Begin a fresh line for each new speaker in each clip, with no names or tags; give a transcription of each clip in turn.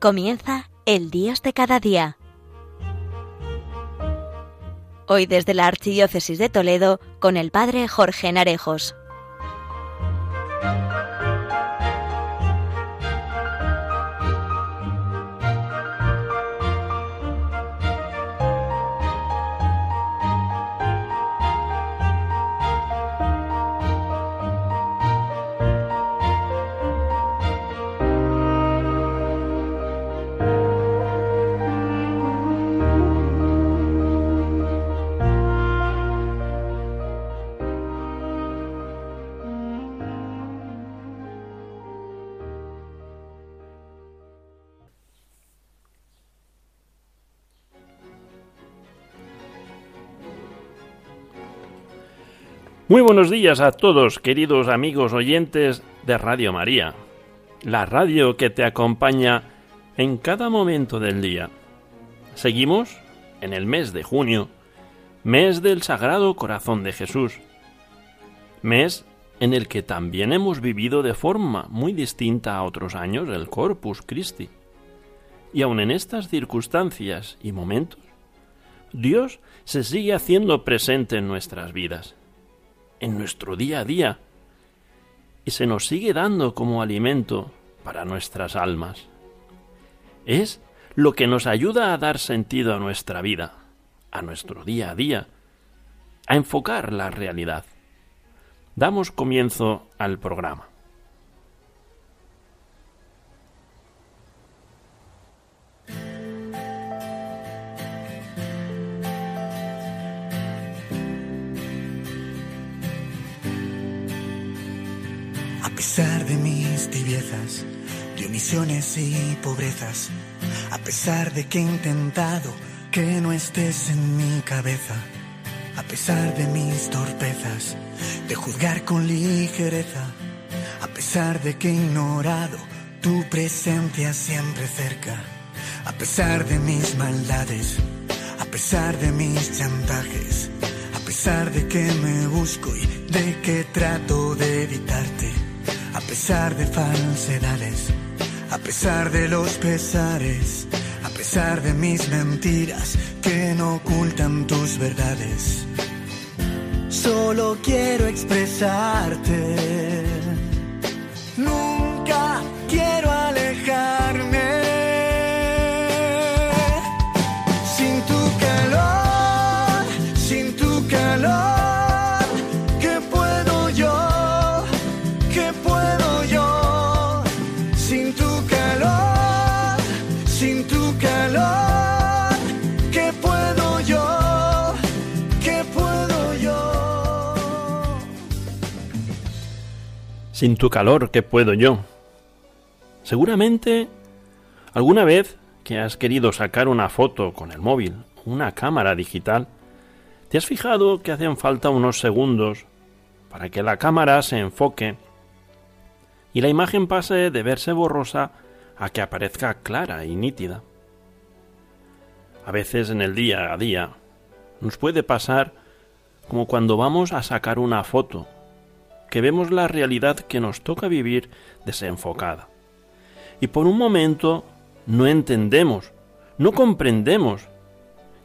Comienza el Dios de cada día. Hoy desde la Archidiócesis de Toledo con el Padre Jorge Narejos.
Muy buenos días a todos, queridos amigos oyentes de Radio María, la radio que te acompaña en cada momento del día. Seguimos en el mes de junio, mes del Sagrado Corazón de Jesús, mes en el que también hemos vivido de forma muy distinta a otros años el Corpus Christi. Y aun en estas circunstancias y momentos, Dios se sigue haciendo presente en nuestras vidas en nuestro día a día y se nos sigue dando como alimento para nuestras almas. Es lo que nos ayuda a dar sentido a nuestra vida, a nuestro día a día, a enfocar la realidad. Damos comienzo al programa.
Pesar de mis tibiezas, de omisiones y pobrezas, a pesar de que he intentado que no estés en mi cabeza, a pesar de mis torpezas, de juzgar con ligereza, a pesar de que he ignorado tu presencia siempre cerca, a pesar de mis maldades, a pesar de mis chantajes, a pesar de que me busco y de que trato de evitarte pesar de falsedades, a pesar de los pesares, a pesar de mis mentiras que no ocultan tus verdades. Solo quiero expresarte. Nunca quiero alejarme. Sin tu calor, ¿qué puedo yo?
Seguramente alguna vez que has querido sacar una foto con el móvil, una cámara digital, te has fijado que hacen falta unos segundos para que la cámara se enfoque y la imagen pase de verse borrosa a que aparezca clara y nítida. A veces en el día a día nos puede pasar como cuando vamos a sacar una foto, que vemos la realidad que nos toca vivir desenfocada. Y por un momento no entendemos, no comprendemos,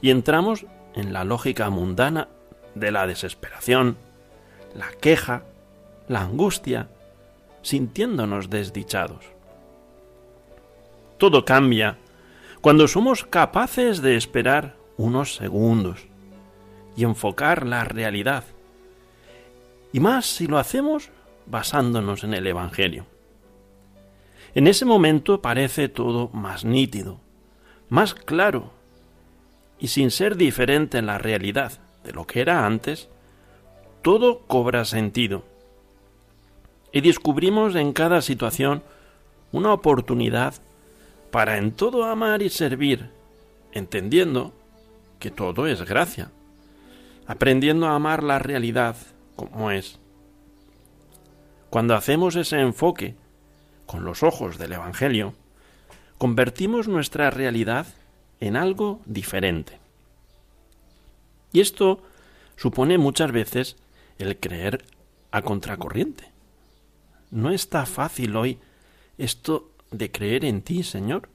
y entramos en la lógica mundana de la desesperación, la queja, la angustia, sintiéndonos desdichados. Todo cambia cuando somos capaces de esperar unos segundos y enfocar la realidad. Y más si lo hacemos basándonos en el Evangelio. En ese momento parece todo más nítido, más claro, y sin ser diferente en la realidad de lo que era antes, todo cobra sentido. Y descubrimos en cada situación una oportunidad para en todo amar y servir, entendiendo que todo es gracia, aprendiendo a amar la realidad como es. Cuando hacemos ese enfoque con los ojos del Evangelio, convertimos nuestra realidad en algo diferente. Y esto supone muchas veces el creer a contracorriente. No está fácil hoy esto de creer en ti, Señor.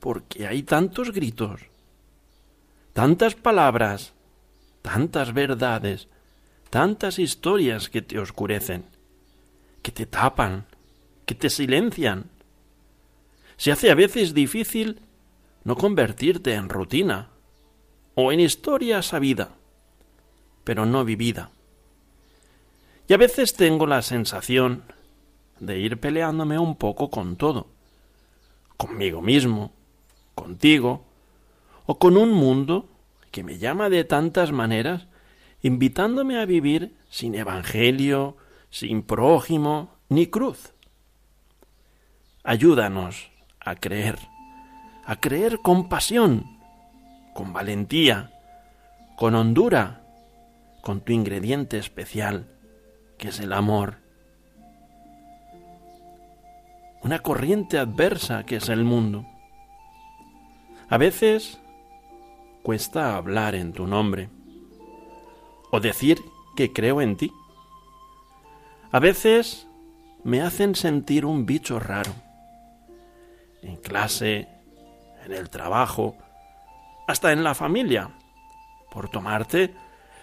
porque hay tantos gritos, tantas palabras, tantas verdades, tantas historias que te oscurecen, que te tapan, que te silencian. Se hace a veces difícil no convertirte en rutina o en historia sabida, pero no vivida. Y a veces tengo la sensación de ir peleándome un poco con todo, conmigo mismo, contigo, o con un mundo que me llama de tantas maneras, invitándome a vivir sin evangelio, sin prójimo, ni cruz. Ayúdanos a creer, a creer con pasión, con valentía, con hondura, con tu ingrediente especial, que es el amor. Una corriente adversa que es el mundo. A veces cuesta hablar en tu nombre o decir que creo en ti. A veces me hacen sentir un bicho raro. En clase, en el trabajo, hasta en la familia, por tomarte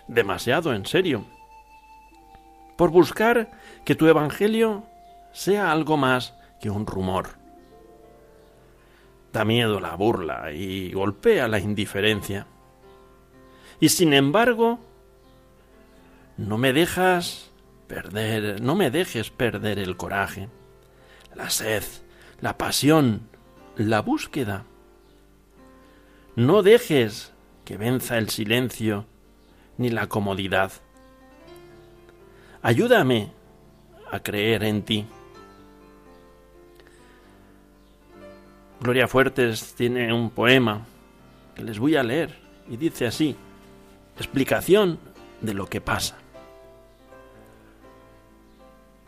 demasiado en serio, por buscar que tu Evangelio sea algo más que un rumor. Da miedo la burla y golpea la indiferencia. Y sin embargo, no me dejas perder, no me dejes perder el coraje, la sed, la pasión, la búsqueda. No dejes que venza el silencio ni la comodidad. Ayúdame a creer en ti. Gloria Fuertes tiene un poema que les voy a leer y dice así, explicación de lo que pasa.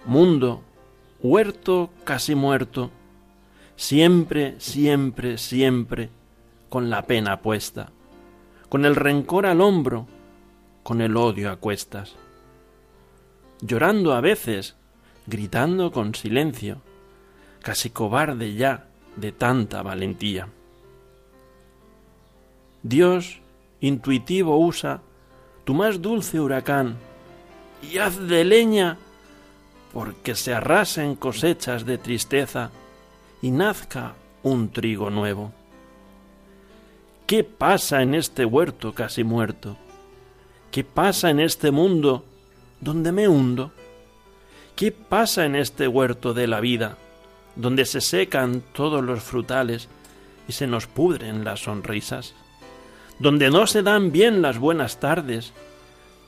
Mundo, huerto casi muerto, siempre, siempre, siempre con la pena puesta, con el rencor al hombro, con el odio a cuestas, llorando a veces, gritando con silencio, casi cobarde ya de tanta valentía. Dios intuitivo usa tu más dulce huracán y haz de leña porque se arrasen cosechas de tristeza y nazca un trigo nuevo. ¿Qué pasa en este huerto casi muerto? ¿Qué pasa en este mundo donde me hundo? ¿Qué pasa en este huerto de la vida donde se secan todos los frutales y se nos pudren las sonrisas? Donde no se dan bien las buenas tardes,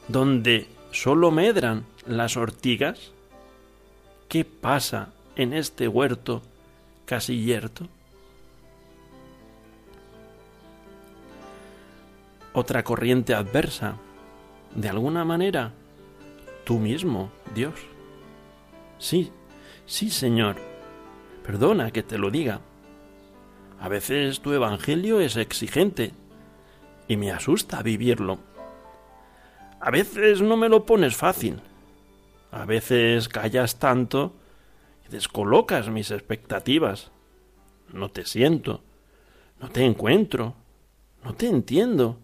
donde sólo medran las ortigas? ¿Qué pasa en este huerto casi yerto? Otra corriente adversa, de alguna manera, tú mismo, Dios. Sí, sí, Señor, perdona que te lo diga. A veces tu Evangelio es exigente y me asusta vivirlo. A veces no me lo pones fácil a veces callas tanto y descolocas mis expectativas. No te siento, no te encuentro, no te entiendo.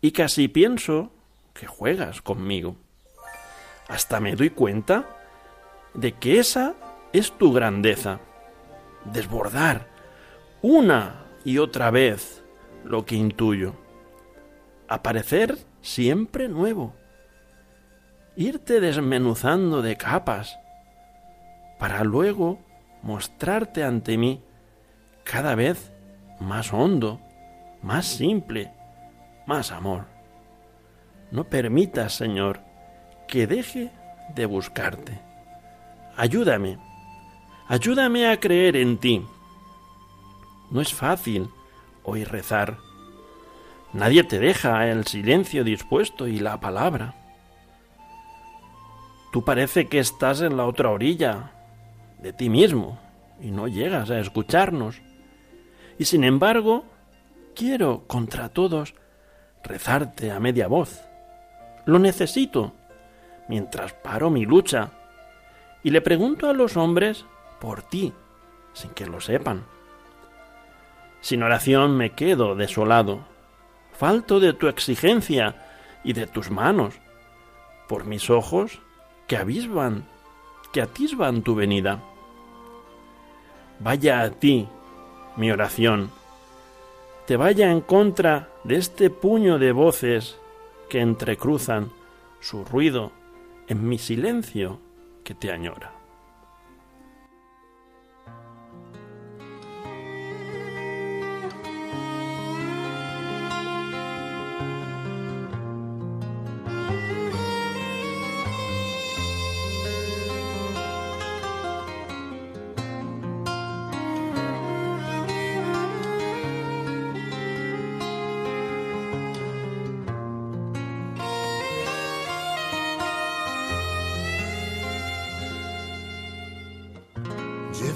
Y casi pienso que juegas conmigo. Hasta me doy cuenta de que esa es tu grandeza. Desbordar una y otra vez lo que intuyo. Aparecer siempre nuevo irte desmenuzando de capas, para luego mostrarte ante mí cada vez más hondo, más simple, más amor. No permitas, Señor, que deje de buscarte. Ayúdame, ayúdame a creer en ti. No es fácil hoy rezar. Nadie te deja el silencio dispuesto y la palabra. Tú parece que estás en la otra orilla de ti mismo y no llegas a escucharnos. Y sin embargo, quiero contra todos rezarte a media voz. Lo necesito mientras paro mi lucha y le pregunto a los hombres por ti, sin que lo sepan. Sin oración me quedo desolado, falto de tu exigencia y de tus manos, por mis ojos que avisban, que atisban tu venida. Vaya a ti mi oración, te vaya en contra de este puño de voces que entrecruzan su ruido en mi silencio que te añora.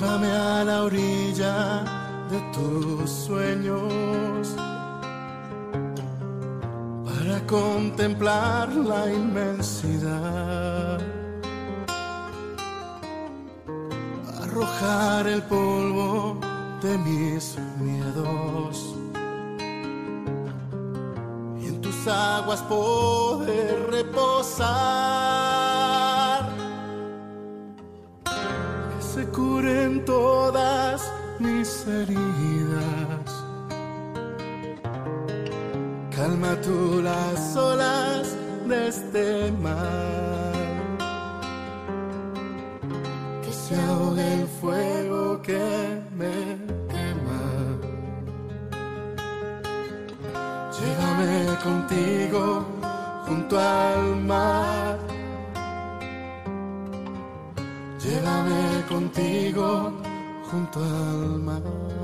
Llévame a la orilla de tus sueños para contemplar la inmensidad. Arrojar el polvo de mis miedos y en tus aguas poder reposar. Se curen todas mis heridas. Calma tú las olas de este mar. Que se ahogue el fuego que me quema. Llévame contigo junto al mar. Contigo
junto al mar.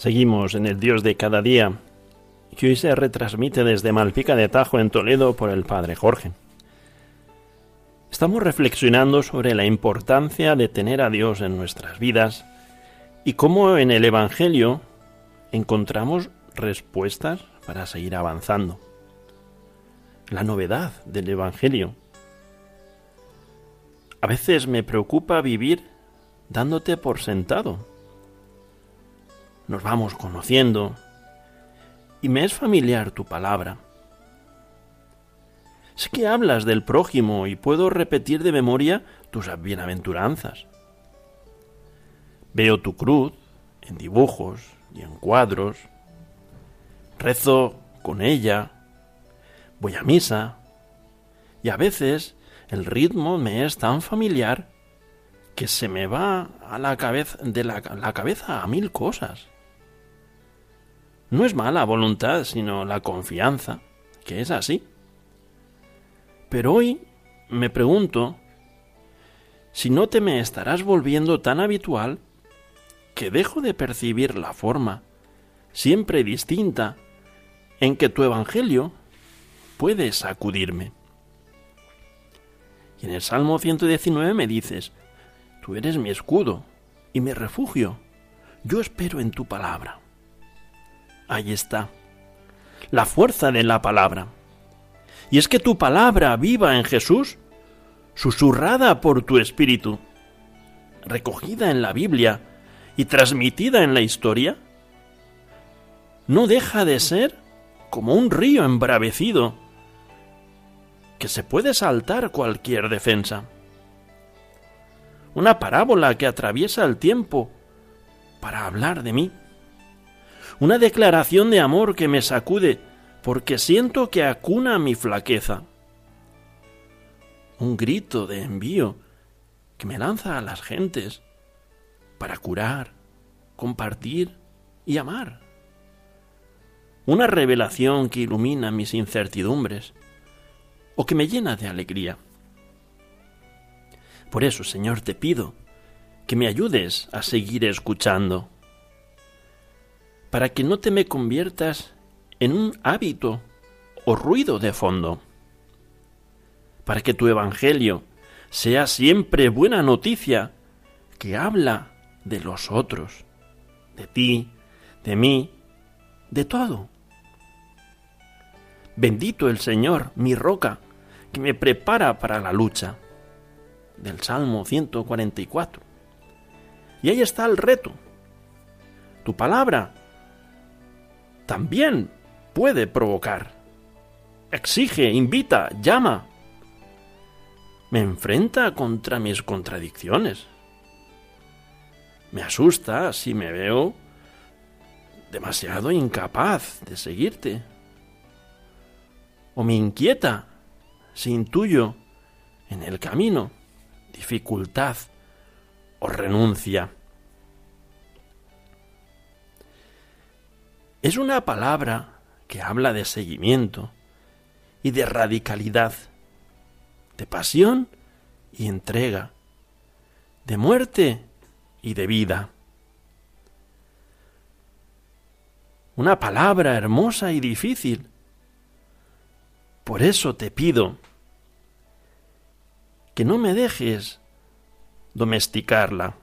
Seguimos en el Dios de cada día, que hoy se retransmite desde Malpica de Tajo en Toledo por el Padre Jorge. Estamos reflexionando sobre la importancia de tener a Dios en nuestras vidas y cómo en el Evangelio encontramos respuestas para seguir avanzando. La novedad del Evangelio. A veces me preocupa vivir dándote por sentado. Nos vamos conociendo y me es familiar tu palabra. Sé que hablas del prójimo y puedo repetir de memoria tus bienaventuranzas. Veo tu cruz en dibujos y en cuadros. Rezo con ella. Voy a misa. Y a veces el ritmo me es tan familiar que se me va a la cabeza de la, la cabeza a mil cosas. No es mala voluntad, sino la confianza, que es así. Pero hoy me pregunto si no te me estarás volviendo tan habitual que dejo de percibir la forma, siempre distinta, en que tu Evangelio puede sacudirme. Y en el Salmo 119 me dices, tú eres mi escudo y mi refugio, yo espero en tu palabra. Ahí está, la fuerza de la palabra. Y es que tu palabra viva en Jesús, susurrada por tu espíritu, recogida en la Biblia y transmitida en la historia, no deja de ser como un río embravecido que se puede saltar cualquier defensa. Una parábola que atraviesa el tiempo para hablar de mí. Una declaración de amor que me sacude porque siento que acuna mi flaqueza. Un grito de envío que me lanza a las gentes para curar, compartir y amar. Una revelación que ilumina mis incertidumbres o que me llena de alegría. Por eso, Señor, te pido que me ayudes a seguir escuchando, para que no te me conviertas en un hábito o ruido de fondo, para que tu Evangelio sea siempre buena noticia que habla de los otros, de ti, de mí, de todo. Bendito el Señor, mi roca, que me prepara para la lucha. Del Salmo 144. Y ahí está el reto. Tu palabra también puede provocar. Exige, invita, llama. Me enfrenta contra mis contradicciones. Me asusta si me veo demasiado incapaz de seguirte. O me inquieta si intuyo en el camino dificultad o renuncia. Es una palabra que habla de seguimiento y de radicalidad, de pasión y entrega, de muerte y de vida. Una palabra hermosa y difícil, por eso te pido que no me dejes domesticarla.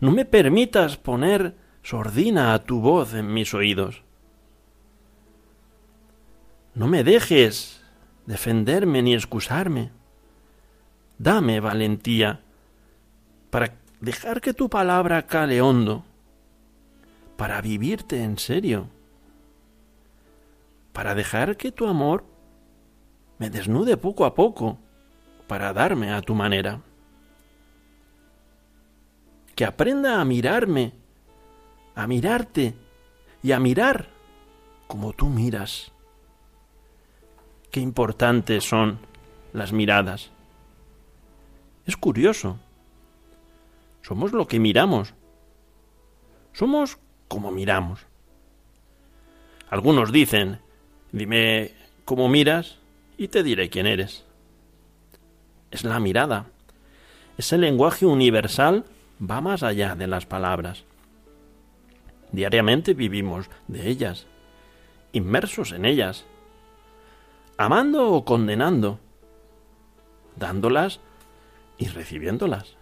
No me permitas poner sordina a tu voz en mis oídos. No me dejes defenderme ni excusarme. Dame valentía para dejar que tu palabra cale hondo, para vivirte en serio para dejar que tu amor me desnude poco a poco para darme a tu manera. Que aprenda a mirarme, a mirarte y a mirar como tú miras. Qué importantes son las miradas. Es curioso. Somos lo que miramos. Somos como miramos. Algunos dicen, Dime cómo miras y te diré quién eres. Es la mirada. Ese lenguaje universal va más allá de las palabras. Diariamente vivimos de ellas, inmersos en ellas, amando o condenando, dándolas y recibiéndolas.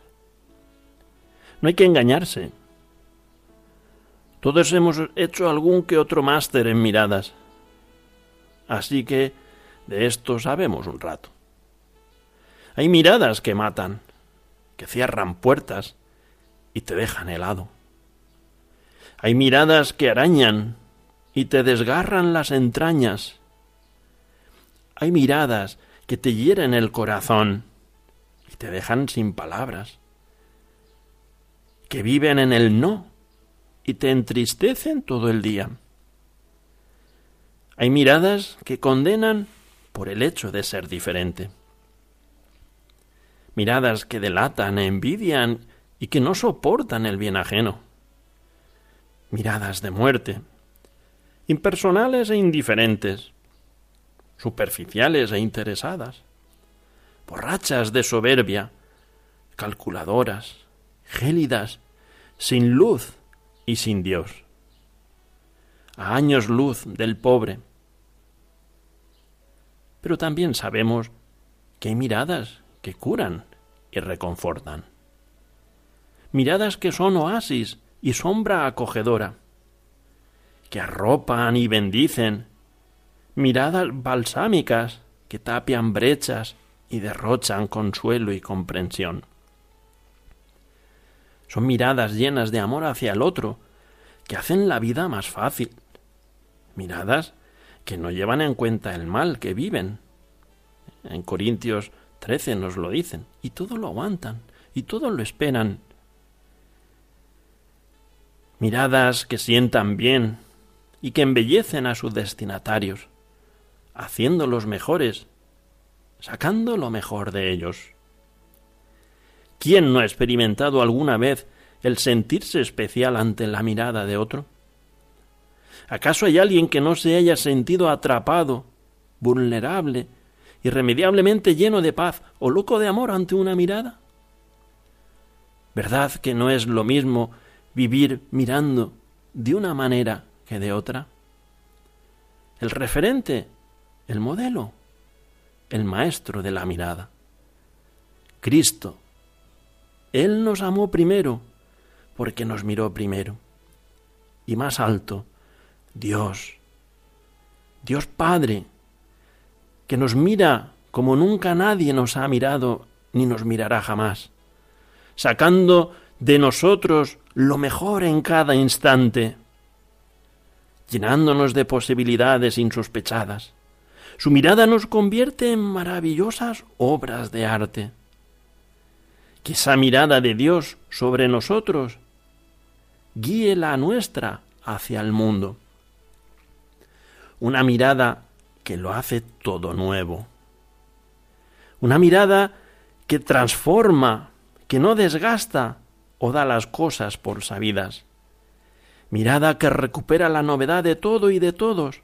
No hay que engañarse. Todos hemos hecho algún que otro máster en miradas Así que de esto sabemos un rato. Hay miradas que matan, que cierran puertas y te dejan helado. Hay miradas que arañan y te desgarran las entrañas. Hay miradas que te hieren el corazón y te dejan sin palabras, que viven en el no y te entristecen todo el día. Hay miradas que condenan por el hecho de ser diferente. Miradas que delatan, envidian y que no soportan el bien ajeno. Miradas de muerte, impersonales e indiferentes, superficiales e interesadas, borrachas de soberbia, calculadoras, gélidas, sin luz y sin Dios. a años luz del pobre. Pero también sabemos que hay miradas que curan y reconfortan. Miradas que son oasis y sombra acogedora, que arropan y bendicen. Miradas balsámicas que tapian brechas y derrochan consuelo y comprensión. Son miradas llenas de amor hacia el otro, que hacen la vida más fácil. Miradas que no llevan en cuenta el mal que viven. En Corintios 13 nos lo dicen, y todo lo aguantan, y todo lo esperan. Miradas que sientan bien y que embellecen a sus destinatarios, haciéndolos mejores, sacando lo mejor de ellos. ¿Quién no ha experimentado alguna vez el sentirse especial ante la mirada de otro? ¿Acaso hay alguien que no se haya sentido atrapado, vulnerable, irremediablemente lleno de paz o loco de amor ante una mirada? ¿Verdad que no es lo mismo vivir mirando de una manera que de otra? El referente, el modelo, el maestro de la mirada. Cristo. Él nos amó primero porque nos miró primero. Y más alto, Dios, Dios Padre, que nos mira como nunca nadie nos ha mirado ni nos mirará jamás, sacando de nosotros lo mejor en cada instante, llenándonos de posibilidades insospechadas. Su mirada nos convierte en maravillosas obras de arte. Que esa mirada de Dios sobre nosotros guíe la nuestra hacia el mundo una mirada que lo hace todo nuevo, una mirada que transforma, que no desgasta o da las cosas por sabidas, mirada que recupera la novedad de todo y de todos,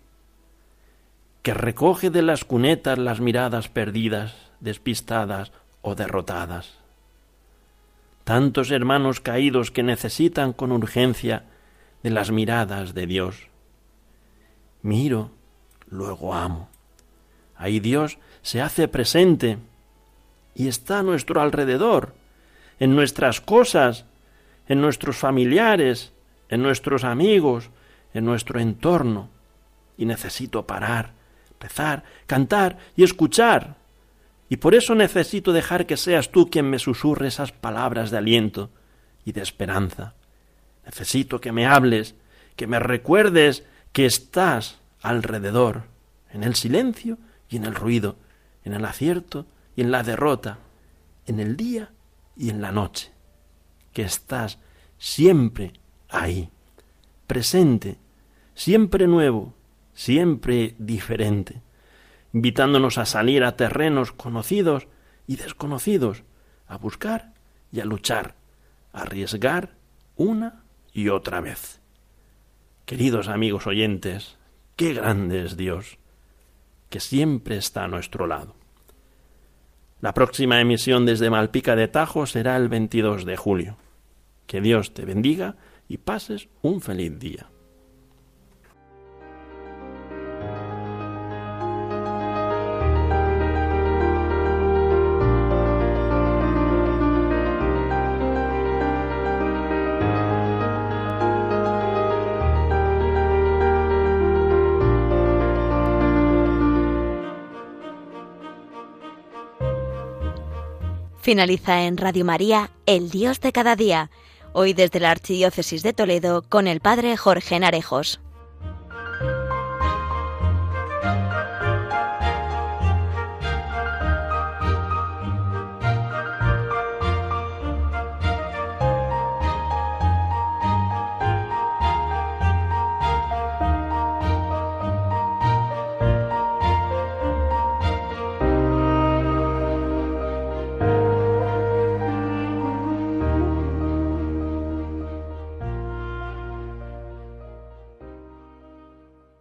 que recoge de las cunetas las miradas perdidas, despistadas o derrotadas. Tantos hermanos caídos que necesitan con urgencia de las miradas de Dios miro, luego amo. Ahí Dios se hace presente y está a nuestro alrededor, en nuestras cosas, en nuestros familiares, en nuestros amigos, en nuestro entorno. Y necesito parar, rezar, cantar y escuchar. Y por eso necesito dejar que seas tú quien me susurre esas palabras de aliento y de esperanza. Necesito que me hables, que me recuerdes que estás alrededor, en el silencio y en el ruido, en el acierto y en la derrota, en el día y en la noche, que estás siempre ahí, presente, siempre nuevo, siempre diferente, invitándonos a salir a terrenos conocidos y desconocidos, a buscar y a luchar, a arriesgar una y otra vez. Queridos amigos oyentes, qué grande es Dios, que siempre está a nuestro lado. La próxima emisión desde Malpica de Tajo será el 22 de julio. Que Dios te bendiga y pases un feliz día.
Finaliza en Radio María, El Dios de cada día, hoy desde la Archidiócesis de Toledo con el Padre Jorge Narejos.